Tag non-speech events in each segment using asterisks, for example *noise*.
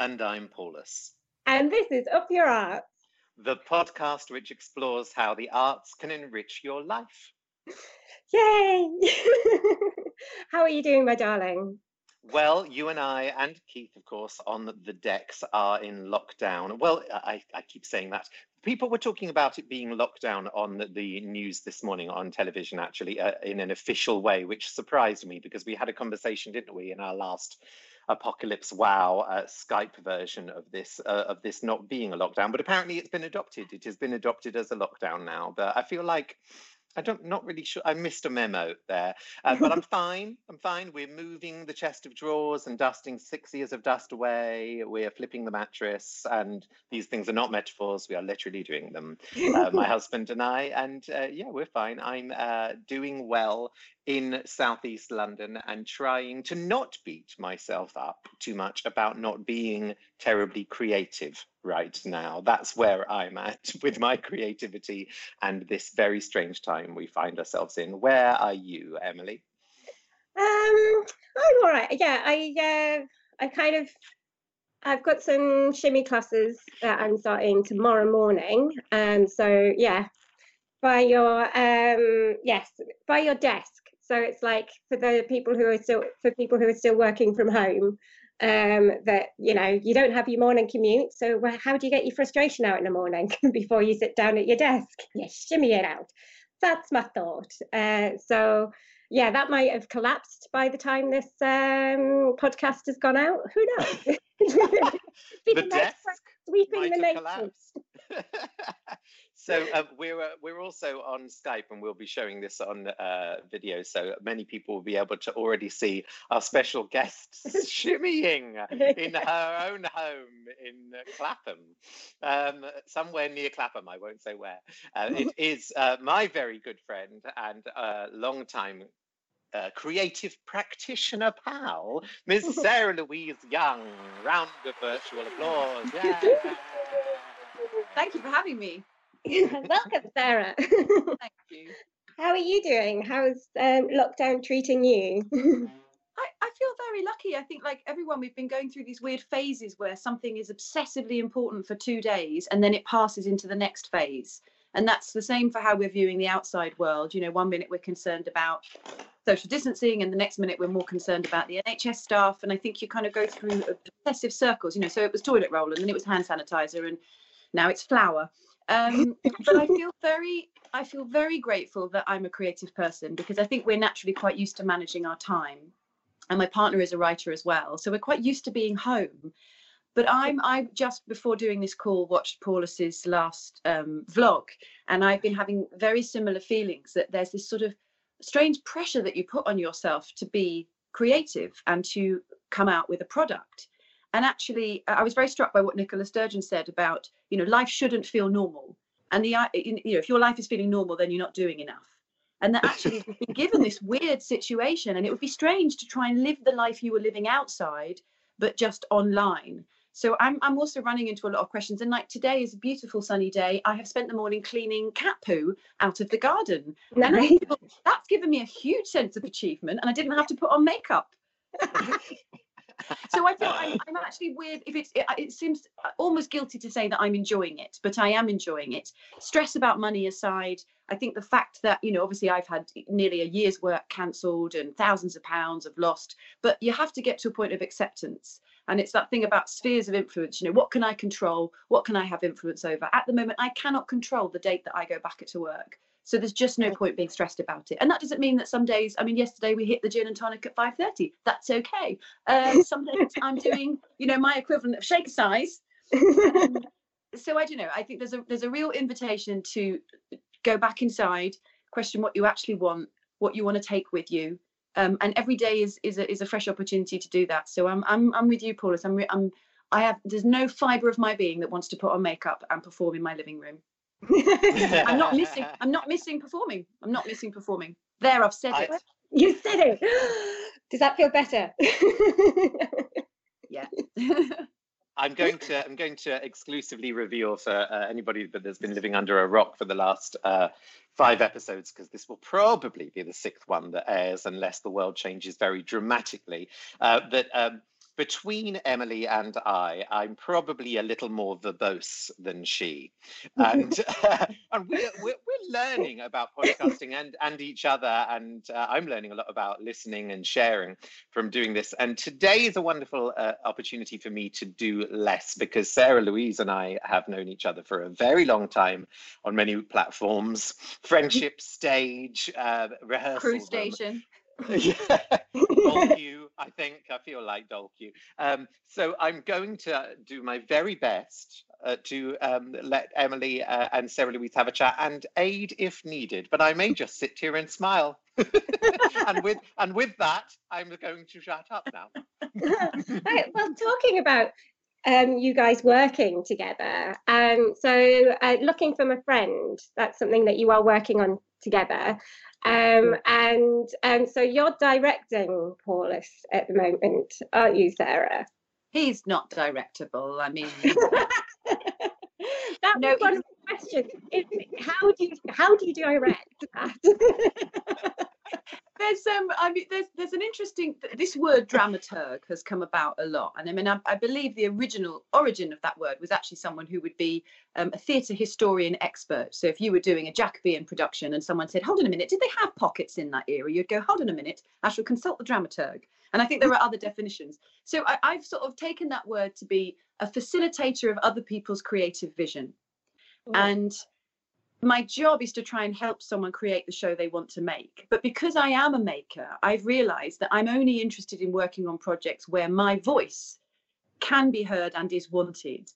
And I'm Paulus. And this is Up Your Arts, the podcast which explores how the arts can enrich your life. *laughs* Yay! *laughs* how are you doing, my darling? Well, you and I and Keith, of course, on the decks are in lockdown. Well, I, I keep saying that. People were talking about it being lockdown on the news this morning on television, actually, uh, in an official way, which surprised me because we had a conversation, didn't we, in our last Apocalypse Wow uh, Skype version of this uh, of this not being a lockdown, but apparently it's been adopted. It has been adopted as a lockdown now. But I feel like I don't not really sure. I missed a memo there, uh, *laughs* but I'm fine. I'm fine. We're moving the chest of drawers and dusting six years of dust away. We're flipping the mattress, and these things are not metaphors. We are literally doing them. *laughs* Uh, my husband and I, and uh, yeah, we're fine. I'm uh, doing well in southeast London and trying to not beat myself up too much about not being terribly creative right now. That's where I'm at *laughs* with my creativity and this very strange time we find ourselves in. Where are you, Emily? Um, I'm all right. Yeah, I uh, I kind of I've got some shimmy classes that I'm starting tomorrow morning. Um, so yeah, by your um yes, by your desk. So it's like for the people who are still for people who are still working from home, um, that you know you don't have your morning commute. So how do you get your frustration out in the morning *laughs* before you sit down at your desk? You shimmy it out. That's my thought. Uh, so yeah, that might have collapsed by the time this um, podcast has gone out. Who knows? *laughs* *laughs* the desk sweeping the nation. So uh, we're uh, we're also on Skype, and we'll be showing this on uh, video, so many people will be able to already see our special guest *laughs* shimmying in *laughs* her own home in Clapham, um, somewhere near Clapham. I won't say where. Uh, it *laughs* is uh, my very good friend and long time uh, creative practitioner pal, Miss Sarah Louise Young. Round of virtual applause. Yeah. Thank you for having me. *laughs* Welcome, Sarah. Thank you. How are you doing? How's um, lockdown treating you? I, I feel very lucky. I think, like everyone, we've been going through these weird phases where something is obsessively important for two days and then it passes into the next phase. And that's the same for how we're viewing the outside world. You know, one minute we're concerned about social distancing, and the next minute we're more concerned about the NHS staff. And I think you kind of go through obsessive circles. You know, so it was toilet roll, and then it was hand sanitizer, and now it's flour. Um, but I feel very, I feel very grateful that I'm a creative person because I think we're naturally quite used to managing our time, and my partner is a writer as well, so we're quite used to being home. But I'm, I just before doing this call watched Paulus's last um, vlog, and I've been having very similar feelings that there's this sort of strange pressure that you put on yourself to be creative and to come out with a product and actually, I was very struck by what Nicola Sturgeon said about, you know, life shouldn't feel normal. And the, uh, you know, if your life is feeling normal, then you're not doing enough. And that actually you've been *laughs* given this weird situation, and it would be strange to try and live the life you were living outside, but just online. So I'm I'm also running into a lot of questions. And like today is a beautiful sunny day. I have spent the morning cleaning cat poo out of the garden. Nice. That's given me a huge sense of achievement, and I didn't have to put on makeup. *laughs* so I feel I'm, I'm, actually weird. If it's, it, it, seems almost guilty to say that I'm enjoying it, but I am enjoying it. Stress about money aside, I think the fact that you know, obviously, I've had nearly a year's work cancelled and thousands of pounds have lost, but you have to get to a point of acceptance. And it's that thing about spheres of influence. You know, what can I control? What can I have influence over? At the moment, I cannot control the date that I go back to work. So there's just no point being stressed about it. And that doesn't mean that some days, I mean, yesterday we hit the gin and tonic at 5.30. That's okay. Um, *laughs* some days I'm doing, you know, my equivalent of shake size. Um, *laughs* so I don't know. I think there's a there's a real invitation to go back inside, question what you actually want, what you want to take with you. Um, and every day is is a, is a fresh opportunity to do that. So I'm I'm I'm with you, Paulus. I'm I'm I have there's no fibre of my being that wants to put on makeup and perform in my living room. *laughs* I'm not missing. I'm not missing performing. I'm not missing performing. There, I've said I, it. You said it. *gasps* Does that feel better? yeah. *laughs* I'm going to I'm going to exclusively reveal for uh, anybody that has been living under a rock for the last uh, five episodes, because this will probably be the sixth one that airs unless the world changes very dramatically. Uh, that um, between Emily and I, I'm probably a little more verbose than she, and uh, *laughs* *laughs* and we're, we're, we're learning about podcasting and and each other, and uh, I'm learning a lot about listening and sharing from doing this. And today is a wonderful uh, opportunity for me to do less because Sarah Louise and I have known each other for a very long time on many platforms, friendship *laughs* stage, uh, rehearsal, Crew station. yeah, I think I feel like Dolcu. Um, so I'm going to do my very best uh, to um, let Emily uh, and Sarah Louise have a chat and aid if needed. But I may just sit here and smile. *laughs* and with and with that, I'm going to shut up now. *laughs* right, well, talking about um, you guys working together, um, so uh, looking for my friend, that's something that you are working on together. Um, and and so you're directing Paulus at the moment, aren't you, Sarah? He's not directable. I mean, *laughs* that No, was one of the questions. Is, how do you how do you direct that? *laughs* there's um, I mean, there's there's an interesting. This word dramaturg has come about a lot, and I mean, I, I believe the original origin of that word was actually someone who would be um, a theatre historian expert. So if you were doing a Jacobean production and someone said, "Hold on a minute, did they have pockets in that era?" You'd go, "Hold on a minute, I shall consult the dramaturg." And I think there are other definitions. So I, I've sort of taken that word to be a facilitator of other people's creative vision. And my job is to try and help someone create the show they want to make. But because I am a maker, I've realized that I'm only interested in working on projects where my voice can be heard and is wanted.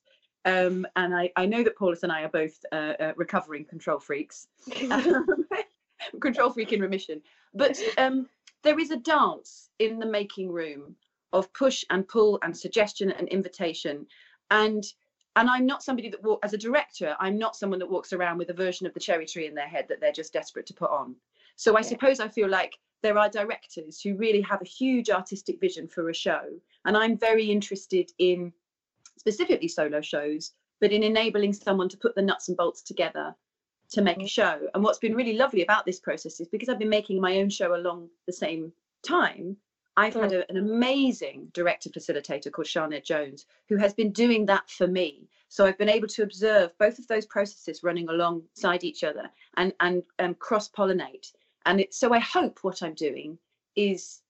Um, and I, I know that Paulus and I are both uh, uh, recovering control freaks, *laughs* *laughs* control freak in remission. But um, there is a dance in the making room of push and pull and suggestion and invitation. And and I'm not somebody that walk as a director, I'm not someone that walks around with a version of the cherry tree in their head that they're just desperate to put on. So I Yeah. suppose I feel like there are directors who really have a huge artistic vision for a show. And I'm very interested in specifically solo shows, but in enabling someone to put the nuts and bolts together to make a mm. show. And what's been really lovely about this process is because I've been making my own show along the same time, I've had a- an amazing director facilitator called Sharned Jones who has been doing that for me. So I've been able to observe both of those processes running alongside each other and and um, cross pollinate. And it, so I hope what I'm doing is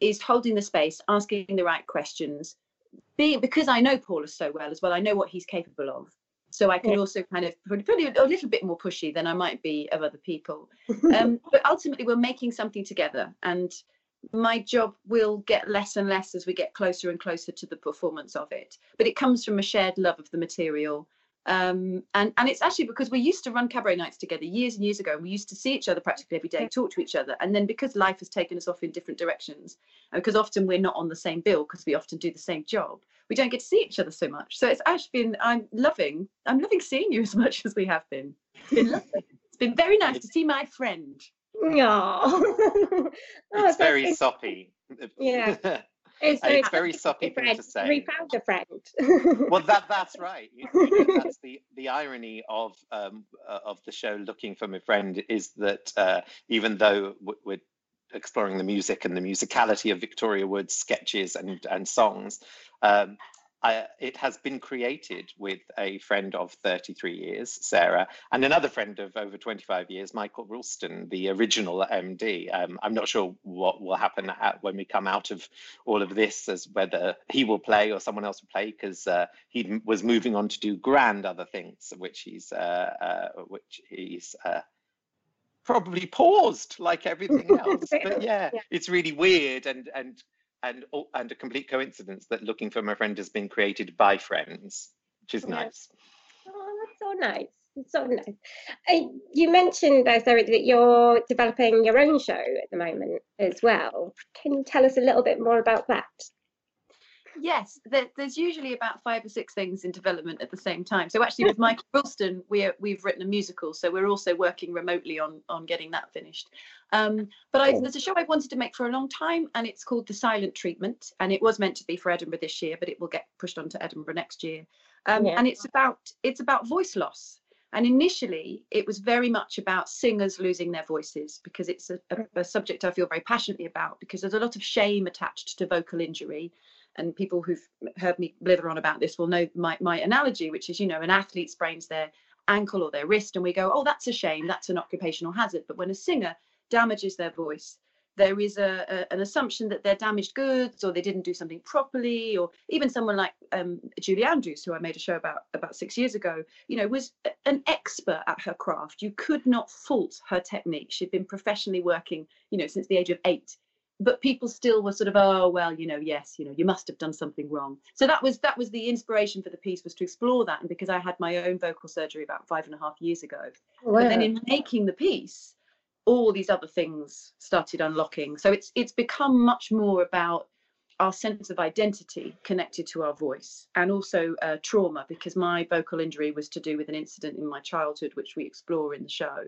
is holding the space, asking the right questions, being because I know Paulus so well as well. I know what he's capable of. So I can Yeah. also kind of put put a little bit more pushy than I might be of other people. *laughs* Um, but ultimately, we're making something together, and my job will get less and less as we get closer and closer to the performance of it. But it comes from a shared love of the material. Um, and, and it's actually because we used to run cabaret nights together years and years ago, and we used to see each other practically every day, talk to each other. And then because life has taken us off in different directions, and because often we're not on the same bill because we often do the same job, we don't get to see each other so much. So it's actually been, I'm loving, I'm loving seeing you as *laughs* much as we have been. It's been lovely. It's been very nice to see my friend. *laughs* Oh, It's very soppy. Yeah. *laughs* It's, it's very soppy thing to say. We found a friend. well that that's right You- you know, *laughs* that's the the irony of um uh, of the show looking for my friend is that uh even though we're exploring the music and the musicality of victoria wood's sketches and and songs um I, it has been created with a friend of 33 years, Sarah, and another friend of over 25 years, Michael Roulston, the original MD. Um, I'm not sure what will happen at, when we come out of all of this, as whether he will play or someone else will play, because uh, he m- was moving on to do grand other things, which he's uh, uh, which he's uh, probably paused like everything *laughs* else. but yeah, Yeah. it's really weird and and and oh, and a complete coincidence that looking for my friend has been created by friends, which is oh, Yeah. nice. Oh, that's so nice. That's so nice. You mentioned, Sarah, that you're developing your own show at the moment as well. Can you tell us a little bit more about that? Yes, there, there's usually about five or six things in development at the same time. So actually, with Michael *laughs* Roulston, we we've written a musical, so we're also working remotely on on getting that finished. Um, but I, there's a show I've wanted to make for a long time, and it's called The Silent Treatment, and it was meant to be for Edinburgh this year, but it will get pushed on to Edinburgh next year. Um, Yeah. And it's about it's about voice loss. And initially, it was very much about singers losing their voices because it's a, a, a subject I feel very passionately about because there's a lot of shame attached to vocal injury and people who've heard me blither on about this will know my, my analogy, which is, you know, an athlete sprains their ankle or their wrist, and we go, oh, that's a shame, that's an occupational hazard. But when a singer damages their voice, there is a, a, an assumption that they're damaged goods or they didn't do something properly or even someone like um, julie andrews who i made a show about about six years ago you know was an expert at her craft. You could not fault her technique. She'd been professionally working you know since the age of eight but people still were sort of oh well you know yes you know you must have done something wrong. So that was that was the inspiration for the piece was to explore that and because i had my own vocal surgery about five and a half years ago. Wow. but then in making the piece all these other things started unlocking. So it's it's become much more about our sense of identity connected to our voice and also uh, trauma because my vocal injury was to do with an incident in my childhood which we explore in the show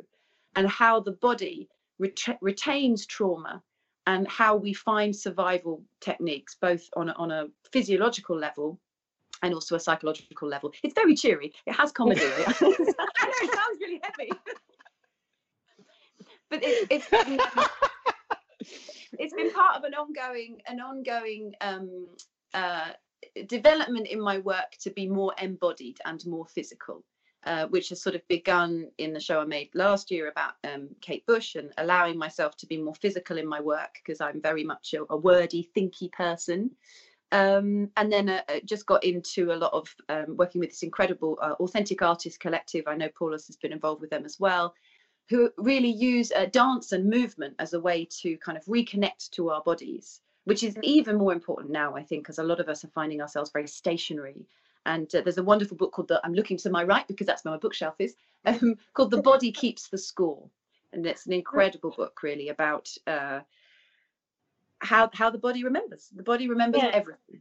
and how the body ret- retains trauma and how we find survival techniques, both on a, on a physiological level and also a psychological level. It's very cheery. It has comedy. *laughs* *laughs* I know it sounds really heavy, but it, it's been, it's been part of an ongoing an ongoing um, uh, development in my work to be more embodied and more physical uh, which has sort of begun in the show I made last year about um, Kate Bush and allowing myself to be more physical in my work because I'm very much a, a wordy, thinky person. Um, and then uh, uh, just got into a lot of um, working with this incredible uh, authentic artist collective. I know Paulus has been involved with them as well, who really use uh, dance and movement as a way to kind of reconnect to our bodies, which is even more important now, I think, because a lot of us are finding ourselves very stationary and uh, there's a wonderful book called the I'm looking to my right because that's where my bookshelf is *laughs* um, called The Body Keeps the Score, and it's an incredible book really about uh, how how the body remembers. The body remembers yeah. everything.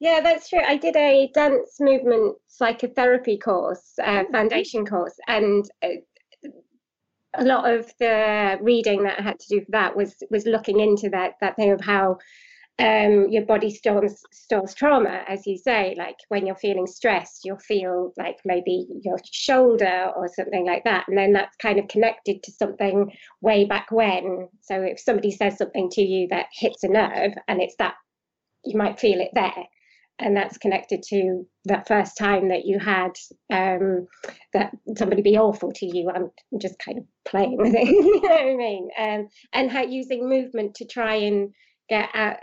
Yeah, that's true. I did a dance movement psychotherapy course, uh, oh, foundation course, and uh, a lot of the reading that I had to do for that was was looking into that that thing of how um, your body stores stores trauma, as you say. Like when you're feeling stressed, you'll feel like maybe your shoulder or something like that, and then that's kind of connected to something way back when. So if somebody says something to you that hits a nerve, and it's that you might feel it there, and that's connected to that first time that you had um, that somebody be awful to you. I'm just kind of playing with it, *laughs* you know what I mean? Um, and how using movement to try and get out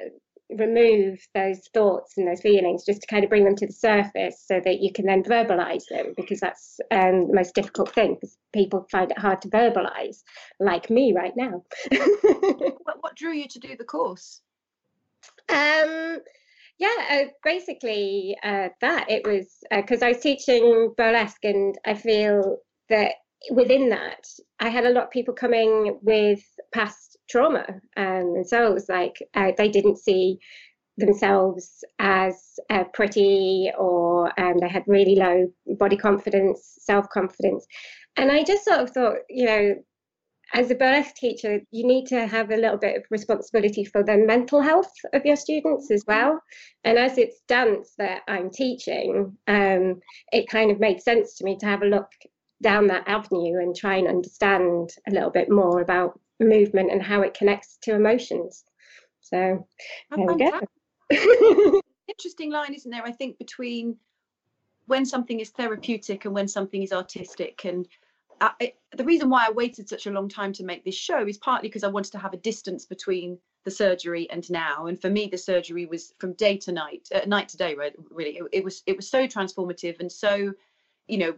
remove those thoughts and those feelings just to kind of bring them to the surface so that you can then verbalize them because that's um, the most difficult thing because people find it hard to verbalize like me right now. *laughs* What, what drew you to do the course? Um yeah uh, basically uh, that. It was because uh, i was teaching burlesque and i feel that within that i had a lot of people coming with past trauma. Um, and so it was like uh, they didn't see themselves as uh, pretty or um, they had really low body confidence, self confidence. And I just sort of thought, you know, as a birth teacher, you need to have a little bit of responsibility for the mental health of your students as well. And as it's dance that I'm teaching, um, it kind of made sense to me to have a look down that avenue and try and understand a little bit more about movement and how it connects to emotions. So there we go. *laughs* Interesting line, isn't there? I think between when something is therapeutic and when something is artistic. And I, the reason why I waited such a long time to make this show is partly because I wanted to have a distance between the surgery and now. And for me, the surgery was from day to night, uh, night to day, right? Really, it, it was it was so transformative and so, you know,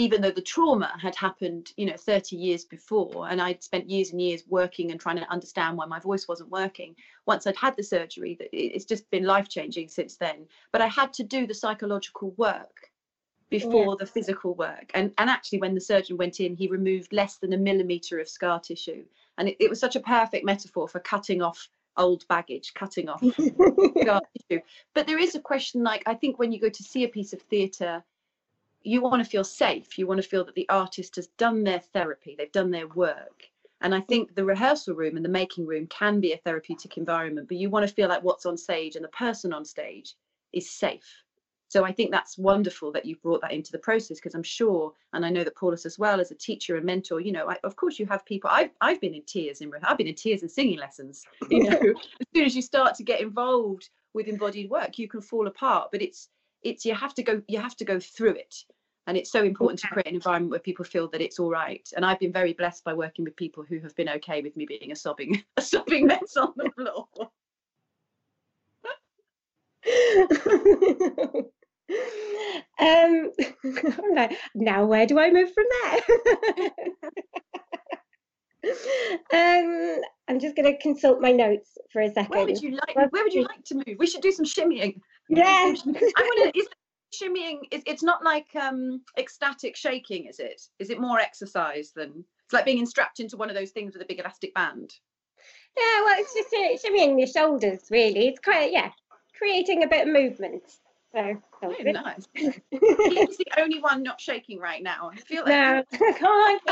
even though the trauma had happened, you know, 30 years before, and I'd spent years and years working and trying to understand why my voice wasn't working. Once I'd had the surgery, it's just been life changing since then. But I had to do the psychological work before the physical work. And and actually, when the surgeon went in, he removed less than a millimeter of scar tissue, and it, it was such a perfect metaphor for cutting off old baggage, cutting off *laughs* scar tissue. But there is a question, like I think when you go to see a piece of theatre you want to feel safe. You want to feel that the artist has done their therapy, they've done their work. And I think the rehearsal room and the making room can be a therapeutic environment, but you want to feel like what's on stage and the person on stage is safe. So I think that's wonderful that you've brought that into the process because I'm sure, and I know that Paulus as well as a teacher and mentor, you know, I, of course you have people. I've I've been in tears in I've been in tears in singing lessons. You know, *laughs* as soon as you start to get involved with embodied work you can fall apart but it's it's you have to go you have to go through it. And it's so important to create an environment where people feel that it's all right. And i've been very blessed by working with people who have been okay with me being a sobbing *laughs* a sobbing mess on the floor. *laughs* Um *laughs* now where do i move from there *laughs* um, I'm just going to consult my notes for a second. Where would you like? Where would you like to move? We should do some shimmying. Yeah. *laughs* I want to. Is shimmying? Is it's not like um ecstatic shaking, is it? Is it more exercise than? It's like being strapped into one of those things with a big elastic band. Yeah, well, it's just uh, shimmying your shoulders, really. It's quite, yeah, creating a bit of movement. So, oh, nice. *laughs* He's the only one not shaking right now. I feel like no, *laughs* can't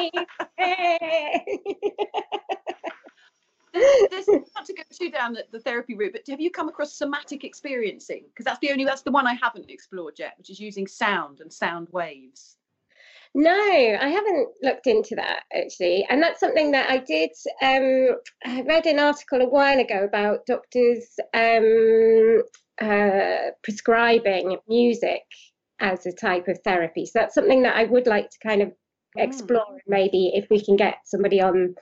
there's not to go too down the, the therapy route, but have you come across somatic experiencing? Because that's the only that's the one I haven't explored yet, which is using sound and sound waves. No, I haven't looked into that actually, and that's something that I did. Um, I read an article a while ago about doctors um, uh, prescribing music as a type of therapy. So that's something that I would like to kind of mm. explore. Mm. Maybe if we can get somebody on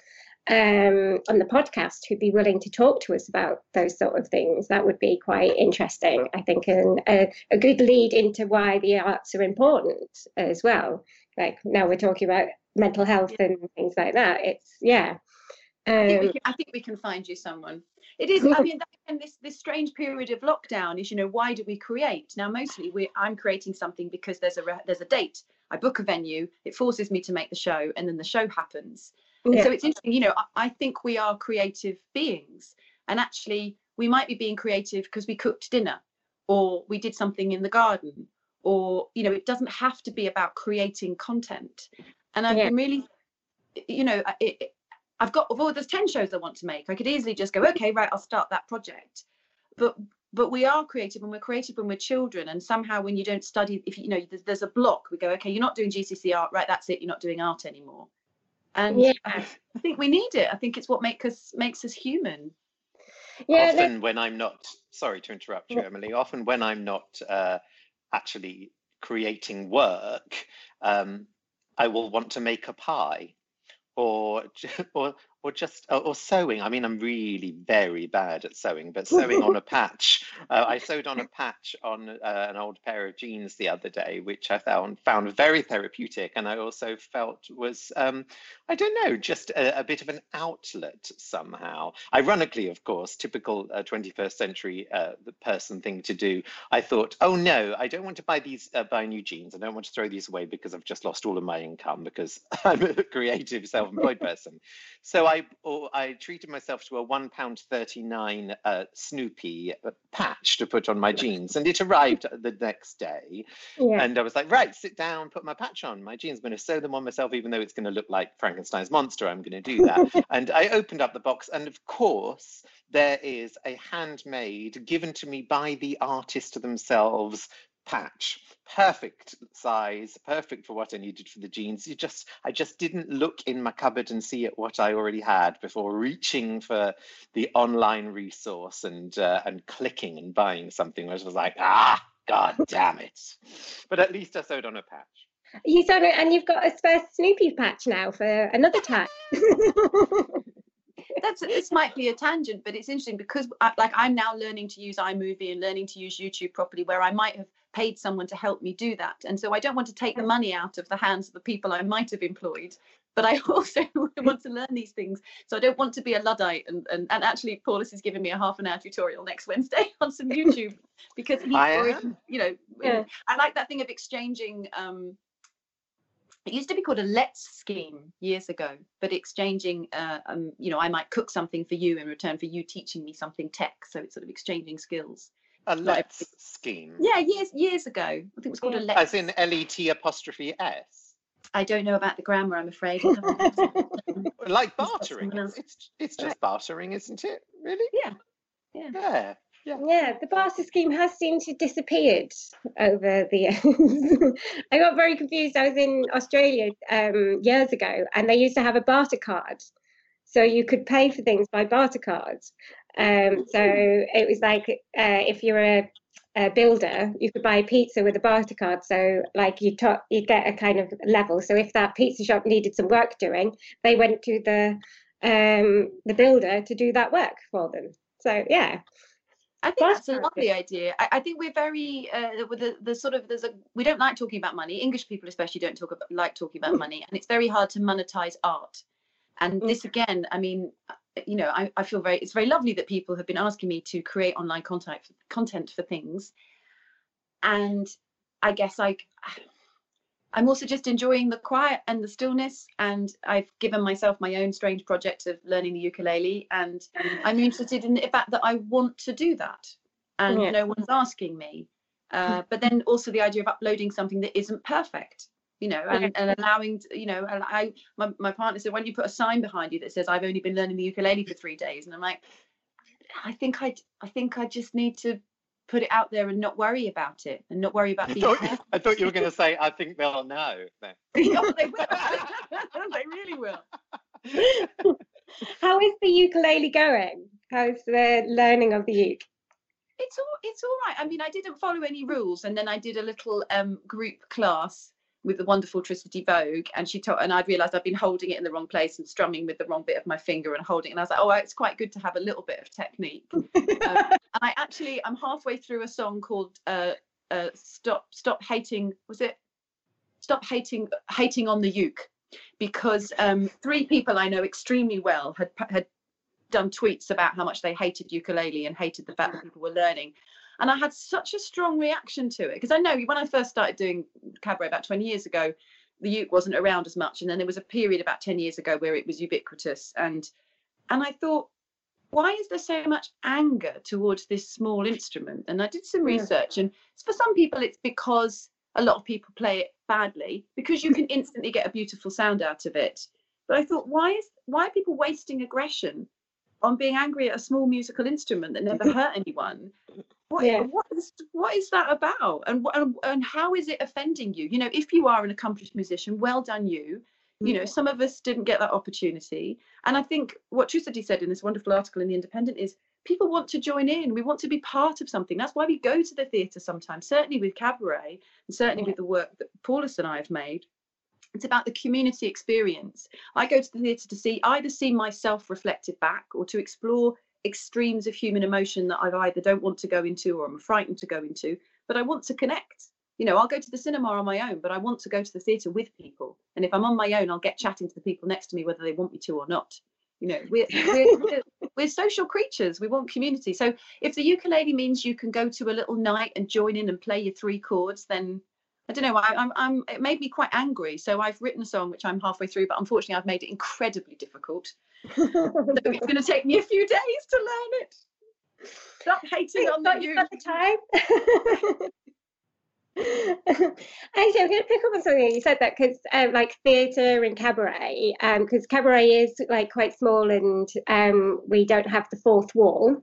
um, on the podcast who'd be willing to talk to us about those sort of things, that would be quite interesting. I think, and a, a good lead into why the arts are important as well. Like now we're talking about mental health and things like that. It's yeah. I, think um, can, I, think we can find you someone. It is. I *laughs* mean, and this this strange period of lockdown is, you know, why do we create? Now, mostly we I'm creating something because there's a there's a date. I book a venue. It forces me to make the show, and then the show happens. Yeah. So it's interesting. You know, I, I think we are creative beings, and actually, we might be being creative because we cooked dinner, or we did something in the garden, or you know, it doesn't have to be about creating content. And I've yeah. been really, you know, it, I've got well, there's 10 shows I want to make. I could easily just go, okay, right, I'll start that project. But but we are creative and we're creative when we're children. And somehow when you don't study, if you know there's, there's a block, we go, okay, you're not doing GCSE art, right? That's it, you're not doing art anymore. And yeah. I think we need it. I think it's what makes us makes us human. Yeah, often when I'm not sorry to interrupt you, Emily, often when I'm not uh, actually creating work, um, I will want to make a pie or *laughs* or or just or sewing. I mean, I'm really very bad at sewing, but sewing on a *laughs* patch. Uh, I sewed on a patch on uh, an old pair of jeans the other day, which I found found very therapeutic, and I also felt was um, I don't know, just a, a, bit of an outlet somehow. Ironically, of course, typical uh, 21st century uh, person thing to do. I thought, oh no, I don't want to buy these uh, buy new jeans. I don't want to throw these away because I've just lost all of my income because *laughs* I'm a creative, self-employed *laughs* person. So I I or I treated myself to a one pound thirty nine uh, Snoopy uh, patch to put on my jeans, and it arrived the next day. Yeah. And I was like, right, sit down, put my patch on my jeans. I'm going to sew them on myself, even though it's going to look like Frankenstein's monster. I'm going to do that. *laughs* and I opened up the box, and of course, there is a handmade, given to me by the artist themselves, patch perfect size perfect for what i needed for the jeans you just i just didn't look in my cupboard and see at what i already had before reaching for the online resource and uh, and clicking and buying something which was like ah god damn it but at least i sewed on a patch you sewed it and you've got a spare snoopy patch now for another time *laughs* that's this might be a tangent but it's interesting because I, like i'm now learning to use imovie and learning to use youtube properly where i might have paid someone to help me do that. And so I don't want to take the money out of the hands of the people I might have employed, but I *laughs* also want to learn these things. So I don't want to be a Luddite. And, and, and actually, Paulus is giving me a half an hour tutorial next Wednesday *laughs* on some YouTube because he, already, you know, yeah. I like that thing of exchanging. Um, it used to be called a let's scheme years ago but exchanging uh, um, you know i might cook something for you in return for you teaching me something tech so it's sort of exchanging skills a let's scheme. Yeah, years years ago. I think it was called a let's. As in L E T apostrophe S. I don't know about the grammar. I'm afraid. *laughs* like bartering. It's it's just bartering, isn't it? Really? Yeah. Yeah. Yeah. Yeah. yeah, the barter scheme has seemed to disappeared over the years. *laughs* I got very confused. I was in Australia um, years ago, and they used to have a barter card. so you could pay for things by barter cards. Um, so it was like uh, if you're a, a, builder, you could buy a pizza with a barter card. So like you talk, you get a kind of level. So if that pizza shop needed some work doing, they went to the um, the builder to do that work for them. So yeah. I think that's, that's a lovely idea. I, I, think we're very uh, with the, the sort of there's a we don't like talking about money. English people especially don't talk about like talking about mm. money, and it's very hard to monetize art. And mm. this again, I mean, you know, I, I feel very it's very lovely that people have been asking me to create online content content for things, and I guess like I'm also just enjoying the quiet and the stillness. And I've given myself my own strange project of learning the ukulele. And I'm interested in the fact that I want to do that. And yeah. no one's asking me. Uh, but then also the idea of uploading something that isn't perfect, you know, and, and allowing, you know, and I, my, my partner said, why don't you put a sign behind you that says, I've only been learning the ukulele for three days? And I'm like, I think I, I think I just need to put it out there and not worry about it and not worry about being. I thought, I thought you were going to say, I think they'll know. yeah, *laughs* they will. they really will. How is the ukulele going? How's the learning of the uke? It's all it's all right. I mean, I didn't follow any rules, and then I did a little um, group class with the wonderful Tricity Vogue, and she taught, and I'd realised I'd been holding it in the wrong place and strumming with the wrong bit of my finger and holding, it. and I was like, oh, it's quite good to have a little bit of technique. *laughs* um, and I actually, I'm halfway through a song called uh, uh, "Stop Stop Hating." Was it "Stop Hating Hating on the Uke"? Because um, three people I know extremely well had had done tweets about how much they hated ukulele and hated the fact that people were learning and I had such a strong reaction to it because I know when I first started doing cabaret about 20 years ago, the uke wasn't around as much, and then there was a period about 10 years ago where it was ubiquitous, and and I thought, why is there so much anger towards this small instrument? And I did some research, and for some people, it's because a lot of people play it badly because you can instantly get a beautiful sound out of it. But I thought, why is why are people wasting aggression on being angry at a small musical instrument that never hurt anyone. What, yeah. what is what is that about? And, and and how is it offending you? You know if you are an accomplished musician well done you. You know mm. some of us didn't get that opportunity. And i think what Tricity said in this wonderful article in the independent is people want to join in. We want to be part of something. That's why we go to the theatre sometimes certainly with cabaret and certainly yeah. with the work that paulus and i have made it's about the community experience i go to the theatre to see either see myself reflected back or to explore extremes of human emotion that I either don't want to go into or I'm frightened to go into, but I want to connect. You know, I'll go to the cinema on my own, but I want to go to the theatre with people. And if I'm on my own, I'll get chatting to the people next to me, whether they want me to or not. You know, we're, we're, *laughs* we're, we're social creatures. We want community. So if the ukulele means you can go to a little night and join in and play your three chords, then I don't know. I, I'm, I'm, it made me quite angry. So I've written a song which I'm halfway through, but unfortunately, I've made it incredibly difficult. so it's going to take me a few days to learn it. Stop hating on the you. the time. *laughs* Actually, I'm going to pick up on something you said that because, um, like theatre and cabaret, because um, cabaret is like quite small and um, we don't have the fourth wall.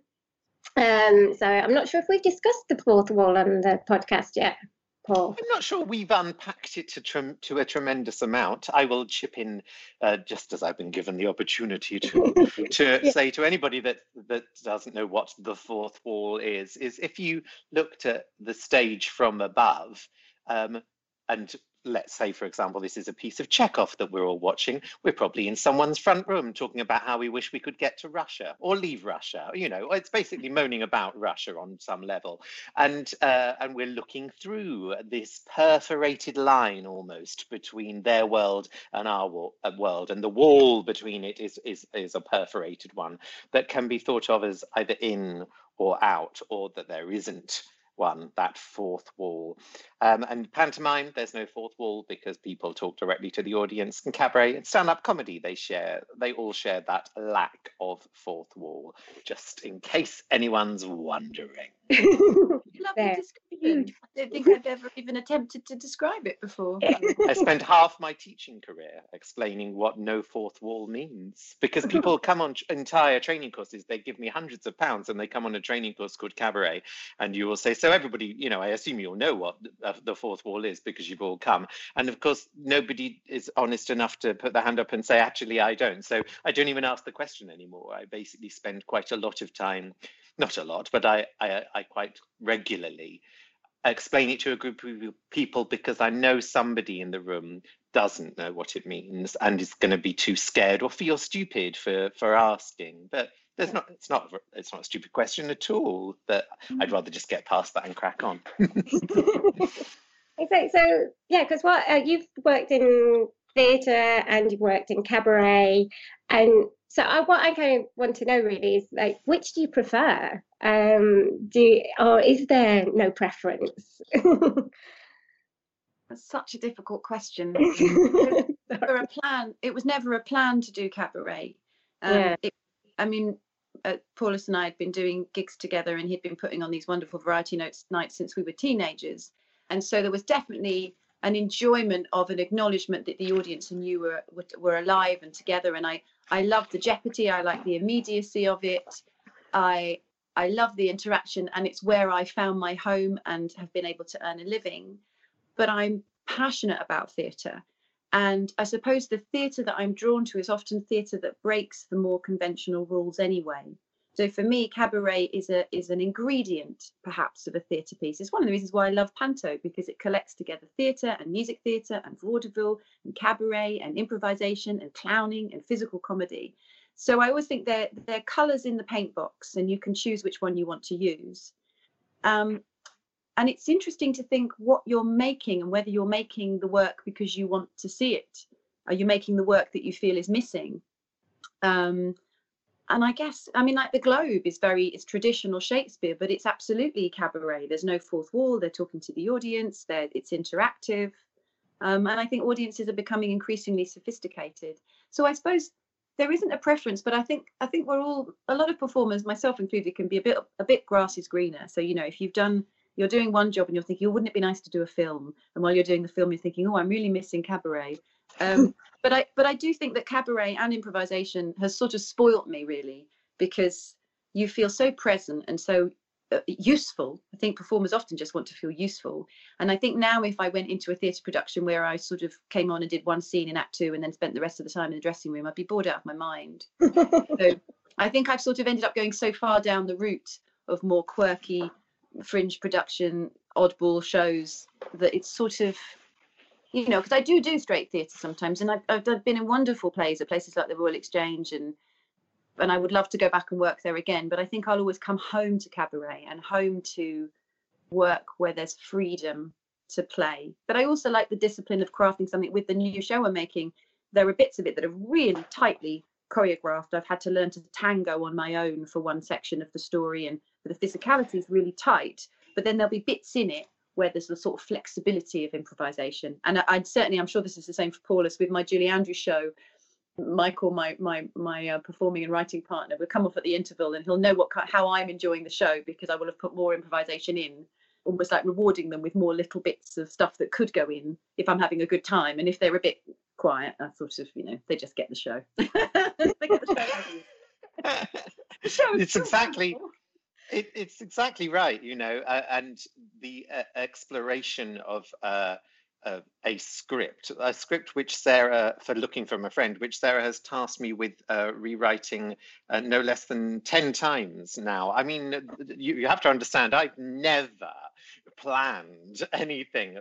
Um, so I'm not sure if we've discussed the fourth wall on the podcast yet. Paul? I'm not sure we've unpacked it to, trem- to a tremendous amount. I will chip in uh, just as I've been given the opportunity to *laughs* to yeah. say to anybody that that doesn't know what the fourth wall is. Is if you looked at the stage from above, um, and let's say, for example, this is a piece of Chekhov that we're all watching. We're probably in someone's front room talking about how we wish we could get to Russia or leave Russia. You know, it's basically moaning about Russia on some level, and uh, and we're looking through this perforated line almost between their world and our uh, world, and the wall between it is is is a perforated one that can be thought of as either in or out, or that there isn't one, that fourth wall. Um, and pantomime, there's no fourth wall because people talk directly to the audience. And cabaret and stand-up comedy, they share, they all share that lack of fourth wall, just in case anyone's wondering. *laughs* Lovely description. I don't think I've ever even attempted to describe it before. I spent half my teaching career explaining what no fourth wall means because *laughs* people come on entire training courses. They give me hundreds of pounds and they come on a training course called Cabaret, and you will say, "So everybody, you know, I assume you'll know what the fourth wall is because you've all come. And of course, nobody is honest enough to put their hand up and say, actually, I don't. So I don't even ask the question anymore. I basically spend quite a lot of time, not a lot, but I, I, I quite regularly explain it to a group of people because I know somebody in the room doesn't know what it means and is going to be too scared or feel stupid for for asking. But there's not it's not it's not a stupid question at all. That I'd mm. rather just get past that and crack on. *laughs* exactly. So yeah, because what uh, you've worked in theatre and you've worked in cabaret, and so I, what I kind of want to know really is like which do you prefer? Um, do you, or is there no preference? *laughs* That's such a difficult question. *laughs* For a plan, it was never a plan to do cabaret. Um, yeah. It, I mean, uh, Paulus and I had been doing gigs together, and he'd been putting on these wonderful variety notes nights since we were teenagers, and so there was definitely an enjoyment of an acknowledgement that the audience and you were were alive and together. And I I loved the jeopardy. I like the immediacy of it. I I love the interaction, and it's where I found my home and have been able to earn a living. But I'm passionate about theatre. And I suppose the theatre that I'm drawn to is often theatre that breaks the more conventional rules anyway. So for me, cabaret is a is an ingredient, perhaps, of a theatre piece. It's one of the reasons why I love panto because it collects together theatre and music theatre and vaudeville and cabaret and improvisation and clowning and physical comedy. So I always think they're they're colours in the paint box, and you can choose which one you want to use. Um, and it's interesting to think what you're making and whether you're making the work because you want to see it. Are you making the work that you feel is missing? Um, and i guess i mean like the globe is very it's traditional shakespeare but it's absolutely cabaret. There's no fourth wall. They're talking to the audience. They it's interactive. Um, and i think audiences are becoming increasingly sophisticated. So i suppose there isn't a preference but i think i think we're all a lot of performers myself included can be a bit a bit grass is greener. So you know if you've done you're doing one job and you're thinking, oh, wouldn't it be nice to do a film? And while you're doing the film, you're thinking, oh, I'm really missing cabaret. Um, *laughs* but I but I do think that cabaret and improvisation has sort of spoilt me really because you feel so present and so uh, useful. I think performers often just want to feel useful. And I think now if I went into a theatre production where I sort of came on and did one scene in Act Two and then spent the rest of the time in the dressing room, I'd be bored out of my mind. *laughs* so I think I've sort of ended up going so far down the route of more quirky fringe production oddball shows that it's sort of you know because i do do straight theatre sometimes and I've, I've been in wonderful plays at places like the royal exchange and and i would love to go back and work there again but i think i'll always come home to cabaret and home to work where there's freedom to play. But i also like the discipline of crafting something with the new show i'm making. There are bits of it that are really tightly choreographed. I've had to learn to tango on my own for one section of the story and the physicality is really tight, but then there'll be bits in it where there's the sort of flexibility of improvisation. And I, would certainly, I'm sure this is the same for Paulus with my Julie Andrews show. Michael, my my my uh, performing and writing partner, will come off at the interval and he'll know what how I'm enjoying the show because I will have put more improvisation in, almost like rewarding them with more little bits of stuff that could go in if I'm having a good time. And if they're a bit quiet, I sort of you know they just get the show. *laughs* they get the show. *laughs* the show it's exactly it, it's exactly right, you know, uh, and the uh, exploration of uh, a script, a script which Sarah, for looking for my friend, which Sarah has tasked me with uh, rewriting uh, no less than 10 times now. I mean, you, you have to understand, I've never planned anything.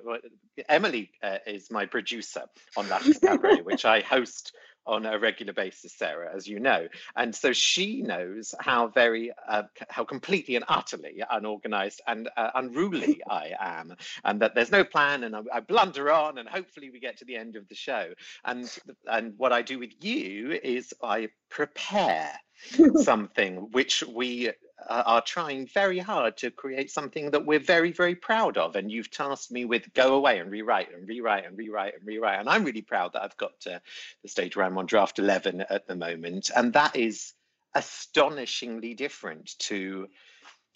Emily uh, is my producer on that *laughs* Cabaret, which I host on a regular basis, Sarah, as you know. And so she knows how very, uh, how completely and utterly unorganized and uh, unruly *laughs* I am, and that there's no plan, and I, I, blunder on, and hopefully we get to the end of the show. And and what I do with you is I prepare *laughs* something which we uh, are trying very hard to create something that we're very, very proud of. And you've tasked me with go away and rewrite and rewrite and rewrite and rewrite. And I'm really proud that I've got to the stage where I'm on draft 11 at the moment. And that is astonishingly different to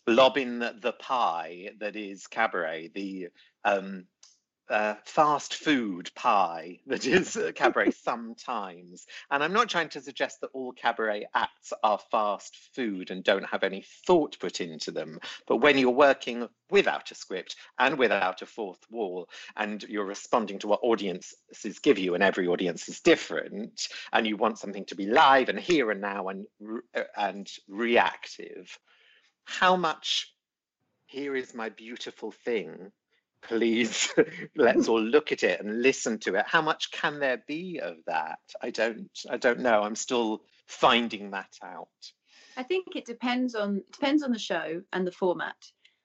lobbing the pie that is cabaret, the um, uh, fast food pie *laughs* that is cabaret *laughs* sometimes. And I'm not trying to suggest that all cabaret acts are fast food and don't have any thought put into them. But when you're working without a script and without a fourth wall, and you're responding to what audiences give you, and every audience is different, and you want something to be live and here and now and uh, and reactive, how much here is my beautiful thing please *laughs* let's all look at it and listen to it. How much can there be of that? I don't i don't know. I'm still finding that out. I think it depends on depends on the show and the format.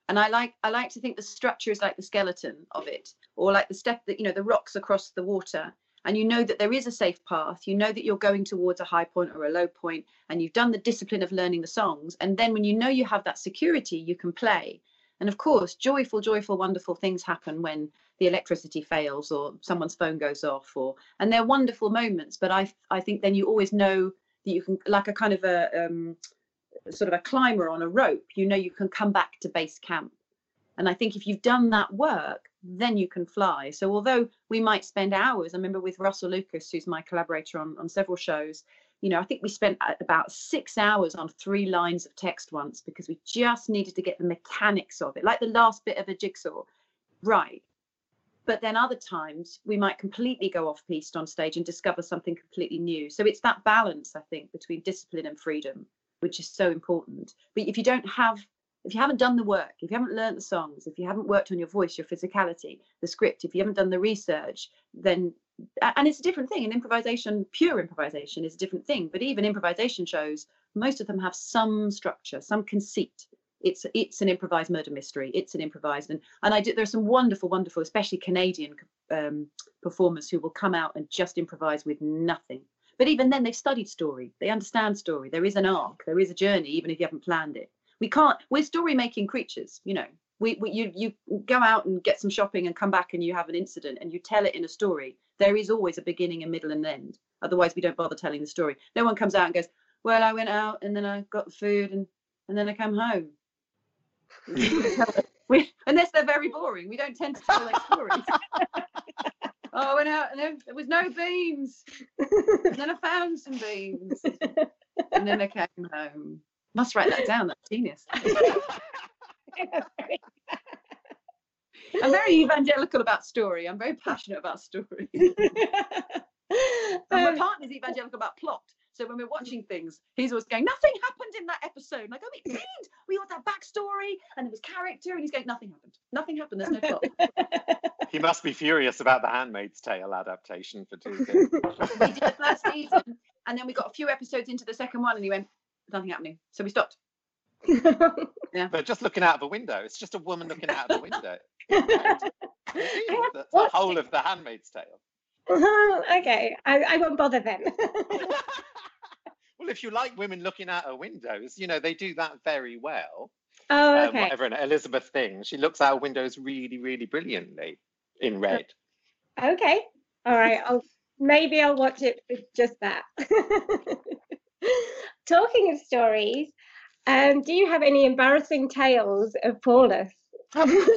And i like i like to think the structure is like the skeleton of it or like the step that you know the rocks across the water. And you know that there is a safe path. You know that you're going towards a high point or a low point and you've done the discipline of learning the songs. And then when you know you have that security you can play and of course, joyful, joyful, wonderful things happen when the electricity fails or someone's phone goes off, or and they're wonderful moments. But I, I think then you always know that you can, like a kind of a um, sort of a climber on a rope. You know you can come back to base camp. And I think if you've done that work, then you can fly. So although we might spend hours, I remember with Russell Lucas, who's my collaborator on, on several shows, you know, I think we spent uh, about six hours on three lines of text once because we just needed to get the mechanics of it, like the last bit of a jigsaw, right. But then other times we might completely go off piste on stage and discover something completely new. So it's that balance, I think, between discipline and freedom, which is so important. But if you don't have, if you haven't done the work, if you haven't learned the songs, if you haven't worked on your voice, your physicality, the script, if you haven't done the research, then and it's a different thing. And improvisation, pure improvisation, is a different thing. But even improvisation shows, most of them have some structure, some conceit. It's it's an improvised murder mystery. It's an improvised and and I do. There are some wonderful, wonderful, especially Canadian um, performers who will come out and just improvise with nothing. But even then, they've studied story. They understand story. There is an arc. There is a journey, even if you haven't planned it. We can't. We're story making creatures. You know, we, we, you you go out and get some shopping and come back and you have an incident and you tell it in a story there is always a beginning a middle and end. Otherwise we don't bother telling the story. No one comes out and goes well i went out and then i got the food and and then i come home. *laughs* We, unless they're very boring. We don't tend to tell their stories. *laughs* Oh i went out and there, there was no beans. And then i found some beans. And then i came home. Must write that down. That's genius *laughs* I'm very evangelical about story. I'm very passionate about story. *laughs* and my um, partner's evangelical about plot. So when we're watching things, he's always going, "Nothing happened in that episode." And I go, "It did. We got that backstory, and there was character." And he's going, "Nothing happened. Nothing happened. There's no plot." *laughs* he must be furious about the handmaid's tale adaptation for two *laughs* we did the first season and then we got a few episodes into the second one and he went nothing happening so we stopped yeah. But just looking out of a window, it's just a woman looking out of the window. That's the *laughs* whole of the Handmaid's Tale. *laughs* okay, I, I won't bother then. *laughs* well, if you like women looking out of windows, you know they do that very well. Oh, um, okay. Um, whatever an Elizabeth thing, she looks out of windows really, really brilliantly in red. Okay, all right. I'll maybe I'll watch it with just that. Talking of stories, um, do you have any embarrassing tales of Paulus? *laughs* this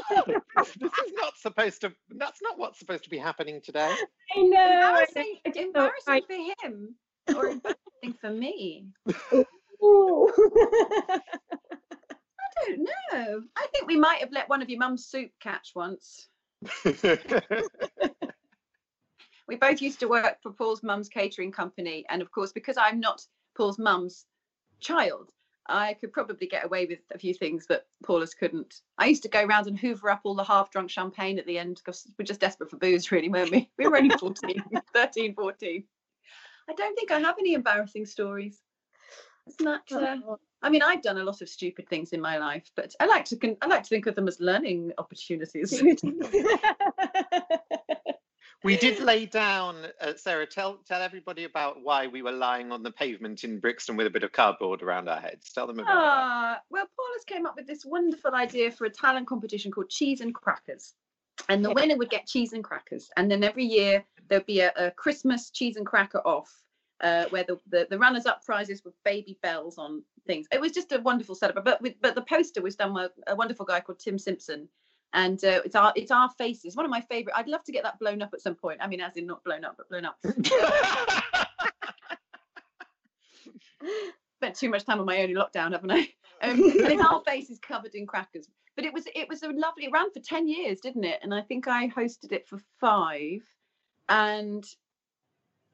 is not supposed to. That's not what's supposed to be happening today. I know. Embarrassing, I embarrassing for him or embarrassing for me. I don't know. I think we might have let one of your mum's soup catch once. *laughs* we both used to work for Paul's mum's catering company, and of course, because I'm not Paul's mum's child, I could probably get away with a few things that Paulus couldn't. I used to go around and hoover up all the half drunk champagne at the end because we're just desperate for booze, really, weren't we? We were only *laughs* 14, 13, 14. I don't think I have any embarrassing stories. It's not. Uh. I mean, I've done a lot of stupid things in my life, but I like to. I like to think of them as learning opportunities. *laughs* *laughs* we did lay down, uh, Sarah, tell, tell everybody about why we were lying on the pavement in Brixton with a bit of cardboard around our heads. Tell them about uh, that. Ah, well, Paulus came up with this wonderful idea for a talent competition called Cheese and Crackers. And the winner would get cheese and crackers. And then every year there'd be a, a Christmas cheese and cracker off uh, where the, the, the runners up prizes were Babybels on things. It was just a wonderful setup. But with, but the poster was done by a wonderful guy called Tim Simpson and uh, it's our it's our faces. One of my favorite. I'd love to get that blown up at some point. I mean, as in not blown up, but blown up. *laughs* Spent too much time on my own in lockdown, haven't I? Um, *laughs* and our faces covered in crackers. But it was it was a lovely. It ran for ten years, didn't it? And I think I hosted it for five, and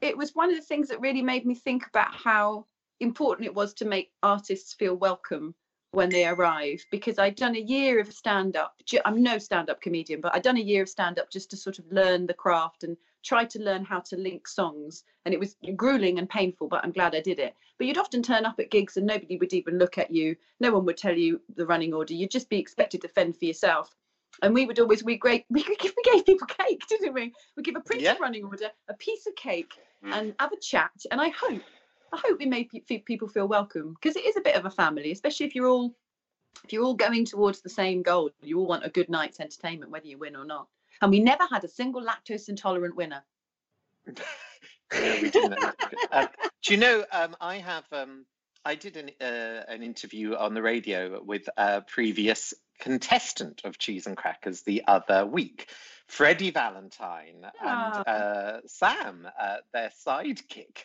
it was one of the things that really made me think about how important it was to make artists feel welcome when they arrive because I'd done a year of stand up. I'm no stand up comedian, but I'd done a year of stand up just to sort of learn the craft and try to learn how to link songs. And it was grueling and painful, but I'm glad I did it. But you'd often turn up at gigs and nobody would even look at you. No one would tell you the running order. You'd just be expected to fend for yourself. And we would always we great *laughs* we, we gave people cake, didn't we? We give a printed yeah. running order, a piece of cake, mm. and have a chat. And I hope I hope we made people feel welcome because it is a bit of a family, especially if you're all if you're all going towards the same goal. You all want a good night's entertainment, whether you win or not. And we never had a single lactose intolerant winner. *laughs* uh, do you know? Um, I have. Um, I did an uh, an interview on the radio with a previous contestant of Cheese and Crackers the other week, Freddie Valentine and uh, Sam, uh, their sidekick.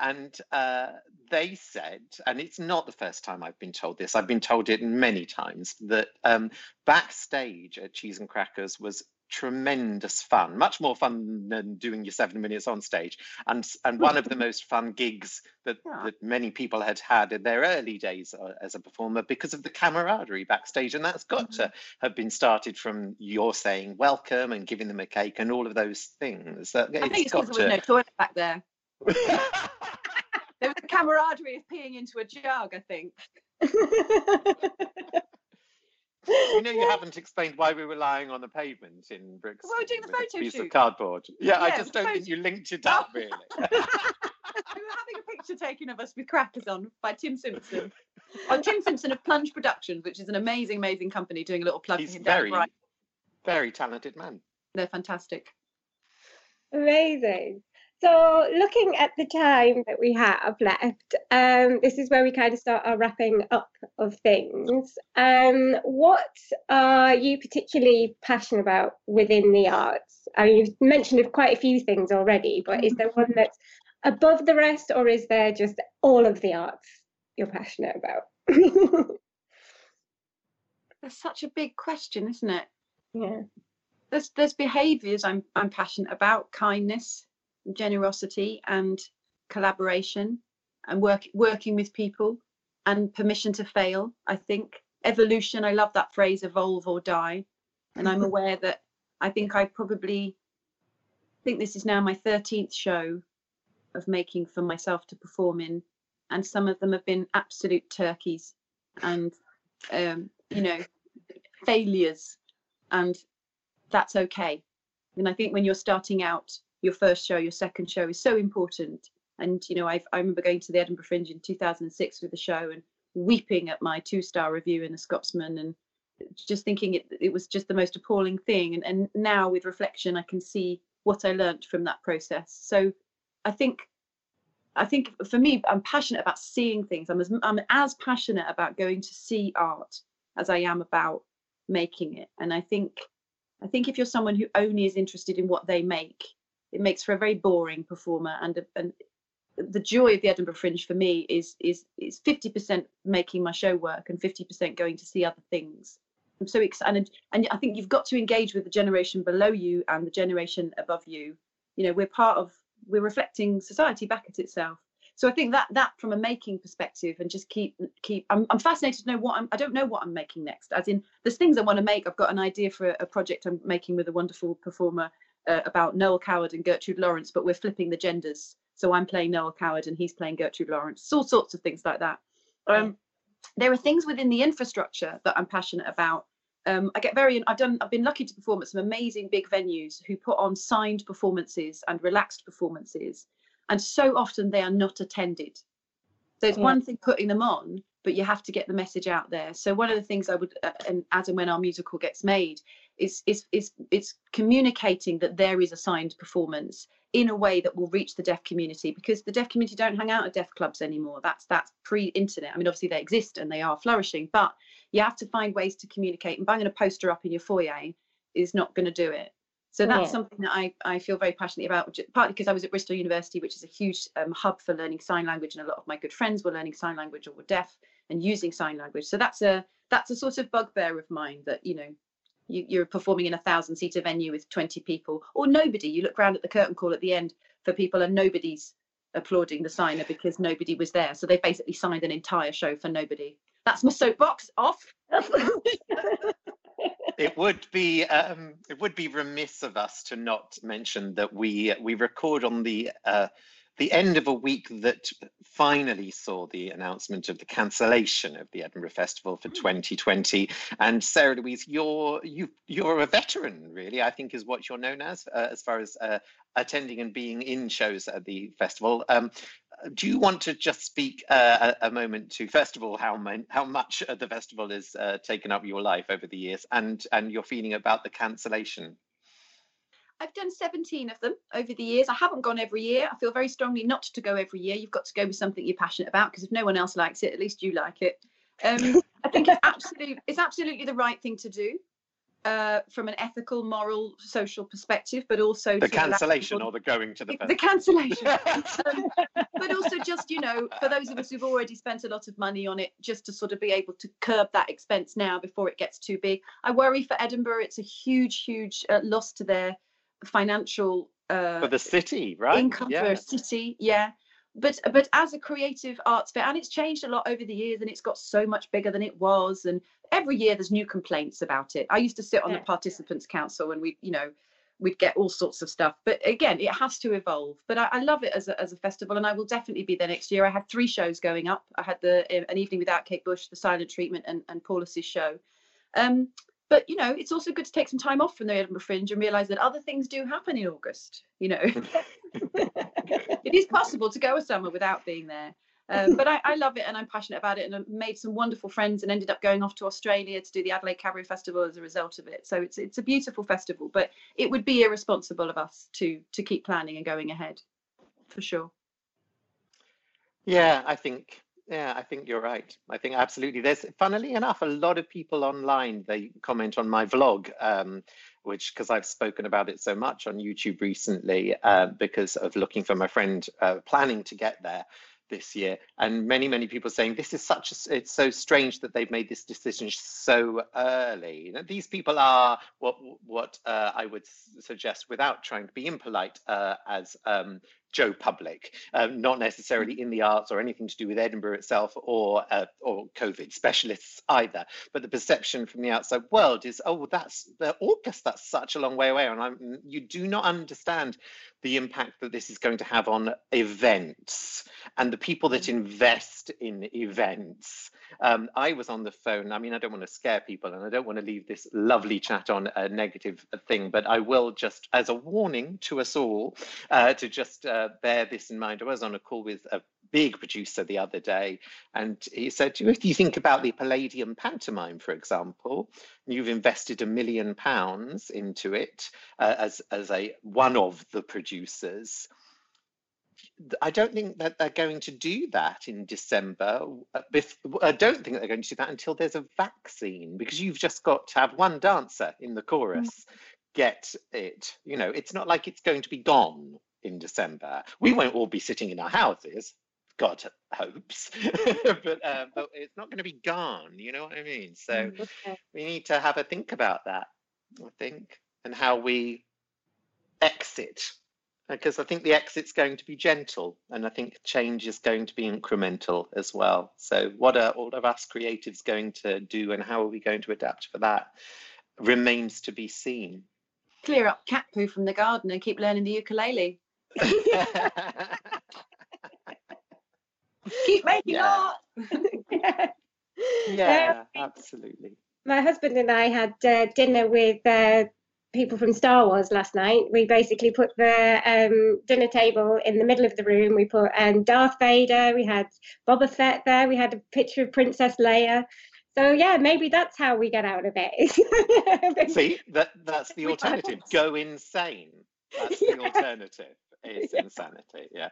And uh, they said, and it's not the first time I've been told this, I've been told it many times, that um, backstage at Cheese and Crackers was tremendous fun, much more fun than doing your seven minutes on stage, and and one of the *laughs* most fun gigs that yeah. that many people had had in their early days uh, as a performer because of the camaraderie backstage, and that's got mm-hmm. to have been started from your saying welcome and giving them a cake and all of those things. I think it's because there was no toilet back there. *laughs* there was a camaraderie of peeing into a jug, I think. *laughs* you know, you haven't explained why we were lying on the pavement in Brixton. Well, we're doing the photo piece shoot. of cardboard. Yeah, yeah I just don't photo... think you linked it *laughs* up really. *laughs* we were having a picture taken of us with crackers on by Tim Simpson. On Tim Simpson of Plunge Productions, which is an amazing, amazing company doing a little plug He's very. Very talented man. They're fantastic. Amazing. So, looking at the time that we have left, um, this is where we kind of start our wrapping up of things. Um, what are you particularly passionate about within the arts? I mean, you've mentioned quite a few things already, but is there one that's above the rest, or is there just all of the arts you're passionate about? *laughs* That's such a big question, isn't it? Yeah. There's there's behaviours I'm I'm passionate about, kindness, generosity and collaboration and work, working with people and permission to fail. I think evolution, I love that phrase, evolve or die. And I'm aware that I think I probably think this is now my 13th show of making for myself to perform in. And some of them have been absolute turkeys and, um, you know, failures. And that's okay. And I think when you're starting out, your first show, your second show is so important. And you know, I've, I remember going to the Edinburgh Fringe in 2006 with the show and weeping at my two-star review in the Scotsman and just thinking it, it was just the most appalling thing. And, and now with reflection, I can see what I learned from that process. So I think I think for me, I'm passionate about seeing things. I'm as I'm as passionate about going to see art as I am about making it. And I think I think if you're someone who only is interested in what they make, it makes for a very boring performer and and the joy of the Edinburgh Fringe for me is is is 50% making my show work and 50% going to see other things. I'm so excited and I think you've got to engage with the generation below you and the generation above you. You know, we're part of we're reflecting society back at itself. So I think that that from a making perspective and just keep keep I'm, I'm fascinated to know what I'm I don't know what I'm making next. As in there's things I want to make. I've got an idea for a, a project I'm making with a wonderful performer uh, about Noel Coward and Gertrude Lawrence, but we're flipping the genders. So I'm playing Noel Coward and he's playing Gertrude Lawrence. all sorts of things like that. Um, there are things within the infrastructure that I'm passionate about. Um, I get very. I've done. I've been lucky to perform at some amazing big venues who put on signed performances and relaxed performances, and so often they are not attended. So it's yeah. one thing putting them on, but you have to get the message out there. So one of the things I would, uh, and as and when our musical gets made, is is is it's communicating that there is assigned performance in a way that will reach the deaf community because the deaf community don't hang out at deaf clubs anymore. That's that's pre-internet. I mean, obviously they exist and they are flourishing, but you have to find ways to communicate and banging a poster up in your foyer is not going to do it so that's Yeah. something that I, I feel very passionate about, partly because I was at Bristol University, which is a huge um, hub for learning sign language, and a lot of my good friends were learning sign language or were deaf and using sign language. So that's a that's a sort of bugbear of mine that you know you, you're performing in a thousand seater venue with 20 people or nobody. You look round at the curtain call at the end for people and nobody's applauding the signer because nobody was there. So they basically signed an entire show for nobody. That's my soapbox off. *laughs* it would be um, it would be remiss of us to not mention that we we record on the uh, the end of a week that finally saw the announcement of the cancellation of the Edinburgh Festival for 2020. And Sarah Louise, you're you you're a veteran, really. I think is what you're known as, uh, as far as uh, attending and being in shows at the festival. Um, do you want to just speak uh, a, a moment to first of all how mon- how much the festival has uh, taken up your life over the years and and your feeling about the cancellation I've done 17 of them over the years. I haven't gone every year. I feel very strongly not to go every year. You've got to go with something you're passionate about because if no one else likes it, at least you like it. Um, *laughs* I think it's absolutely it's absolutely the right thing to do uh, from an ethical, moral, social perspective, but also the cancellation or the going to the the, the cancellation. *laughs* Um, but also just you know for those of us who've already spent a lot of money on it just to sort of be able to curb that expense now before it gets too big i worry for edinburgh it's a huge huge uh, loss to their financial uh, for the city right? income for a city yeah. But but as a creative arts fair and it's changed a lot over the years and it's got so much bigger than it was and every year there's new complaints about it. I used to sit on Yeah. the participants council and we you know we'd get all sorts of stuff. But again it has to evolve. But i, I love it as a, as a festival and i will definitely be there next year. I had three shows going up. I had the uh, an evening without kate bush the silent treatment and, and paulus's show. Um but you know it's also good to take some time off from the edinburgh fringe and realize that other things do happen in august you know *laughs* it is possible to go a summer without being there. Um, but I, I love it and I'm passionate about it and I've made some wonderful friends and ended up going off to Australia to do the Adelaide Cabaret Festival as a result of it. So it's it's a beautiful festival, but it would be irresponsible of us to to keep planning and going ahead, for sure. Yeah, I think yeah, I think you're right. I think absolutely. There's funnily enough, a lot of people online they comment on my vlog, um, which because I've spoken about it so much on YouTube recently, uh, because of looking for my friend uh, planning to get there this year, and many many people saying this is such a, it's so strange that they've made this decision so early. These people are what what uh, I would suggest, without trying to be impolite, uh, as um, Joe Public, um, not necessarily in the arts or anything to do with Edinburgh itself or uh, or COVID specialists either. But the perception from the outside world is, oh, that's the August. That's such a long way away, and I'm, you do not understand the impact that this is going to have on events and the people that invest in events. Um, I was on the phone. I mean, I don't want to scare people, and I don't want to leave this lovely chat on a negative thing, but I will just, as a warning to us all, uh, to just uh, bear this in mind. I was on a call with a big producer the other day, and he said, if you think about the Palladium pantomime, for example, you've invested a million pounds into it uh, as as a one of the producers. I don't think that they're going to do that in December. uh, I don't think they're going to do that until there's a vaccine, because you've just got to have one dancer in the chorus get it. You know, it's not like it's going to be gone in December. We won't all be sitting in our houses. God hopes, *laughs* but uh, but it's not going to be gone. You know what I mean? So we need to have a think about that. I think, and how we exit, because I think the exit's going to be gentle, and I think change is going to be incremental as well. So, what are all of us creatives going to do, and how are we going to adapt for that? Remains to be seen. Clear up cat poo from the garden and keep learning the ukulele. *laughs* Keep making Yeah. art. *laughs* yeah, absolutely. my husband and I had uh, dinner with uh, people from Star Wars last night. We basically put the um, dinner table in the middle of the room. We put um, Darth Vader, we had Boba Fett there, we had a picture of Princess Leia. So yeah, maybe that's how we get out of it. *laughs* See, that that's the alternative. Go insane. That's the *laughs* Yeah. alternative. Is Yeah. insanity. Yeah.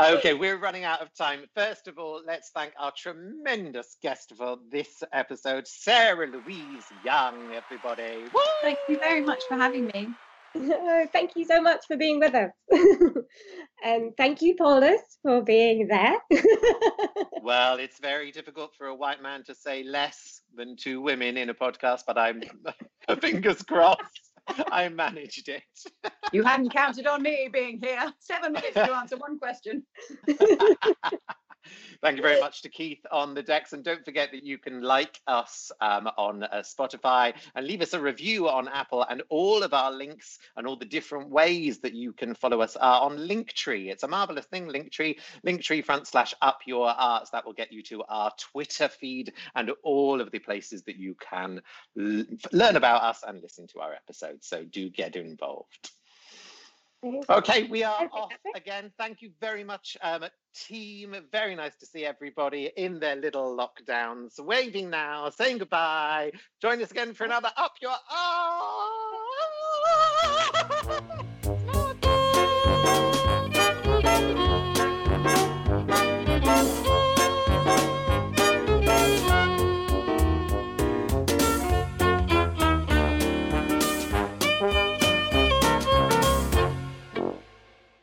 Okay, we're running out of time. First of all, let's thank our tremendous guest for this episode, Sarah Louise Young, everybody. Woo! Thank you very much for having me. Oh, *laughs* thank you so much for being with us. *laughs* and thank you, Paulus, for being there. *laughs* well, it's very difficult for a white man to say less than two women in a podcast, but I'm fingers crossed. *laughs* I managed it. You hadn't counted on me being here. Seven minutes to answer one question. *laughs* Thank you very much to Keith on the decks. And don't forget that you can like us um, on uh, Spotify and leave us a review on Apple. And all of our links and all the different ways that you can follow us are on Linktree. It's a marvelous thing, Linktree, Linktree front slash up your arts. That will get you to our Twitter feed and all of the places that you can learn about us and listen to our episodes. So do get involved. Okay, we are off again. Thank you very much, um, team. Very nice to see everybody in their little lockdowns, waving now, saying goodbye. Join us again for another Up Your Arts.